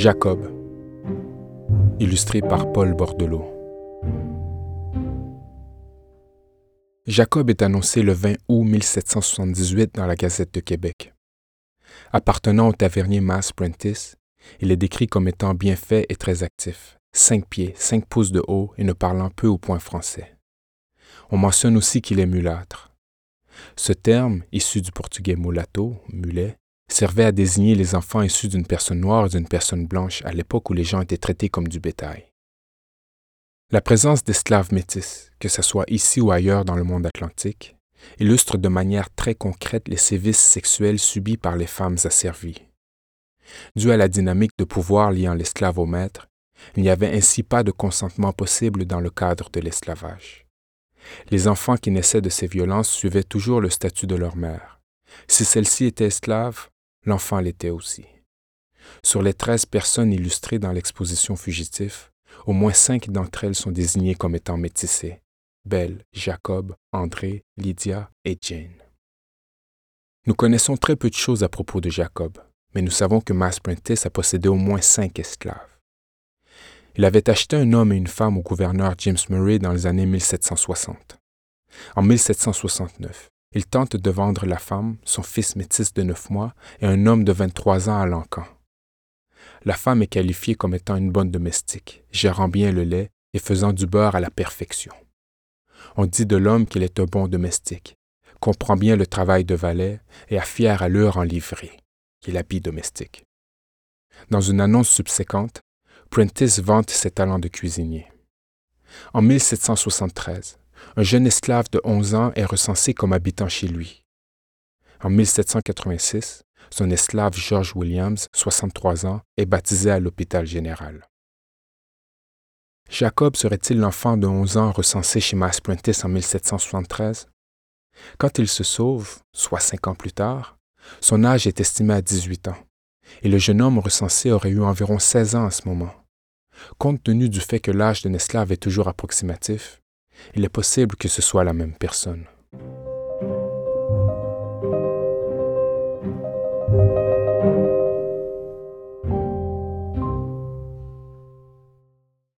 Jacob, illustré par Paul Bordelot. Jacob est annoncé le 20 août 1778 dans la Gazette de Québec. Appartenant au tavernier Mass Prentice, il est décrit comme étant bien fait et très actif, 5 pieds, 5 pouces de haut et ne parlant peu au point français. On mentionne aussi qu'il est mulâtre. Ce terme, issu du portugais mulatto, mulet, servait à désigner les enfants issus d'une personne noire et d'une personne blanche à l'époque où les gens étaient traités comme du bétail. La présence d'esclaves métis, que ce soit ici ou ailleurs dans le monde atlantique, illustre de manière très concrète les sévices sexuels subis par les femmes asservies. Dû à la dynamique de pouvoir liant l'esclave au maître, il n'y avait ainsi pas de consentement possible dans le cadre de l'esclavage. Les enfants qui naissaient de ces violences suivaient toujours le statut de leur mère. Si celle-ci était esclave, l'enfant l'était aussi. Sur les treize personnes illustrées dans l'exposition fugitif, au moins cinq d'entre elles sont désignées comme étant métissées. Belle, Jacob, André, Lydia et Jane. Nous connaissons très peu de choses à propos de Jacob, mais nous savons que Mass Prentice a possédé au moins cinq esclaves. Il avait acheté un homme et une femme au gouverneur James Murray dans les années 1760. En 1769, il tente de vendre la femme, son fils métis de neuf mois et un homme de 23 ans à l'encan. La femme est qualifiée comme étant une bonne domestique, gérant bien le lait et faisant du beurre à la perfection. On dit de l'homme qu'il est un bon domestique, comprend bien le travail de valet et a fière allure en livrée, qu'il habille domestique. Dans une annonce subséquente, Prentice vante ses talents de cuisinier. En 1773, un jeune esclave de 11 ans est recensé comme habitant chez lui. En 1786, son esclave George Williams, 63 ans, est baptisé à l'hôpital général. Jacob serait-il l'enfant de 11 ans recensé chez Mass Prentice en 1773? Quand il se sauve, soit cinq ans plus tard, son âge est estimé à 18 ans, et le jeune homme recensé aurait eu environ 16 ans à ce moment. Compte tenu du fait que l'âge d'un esclave est toujours approximatif, il est possible que ce soit la même personne.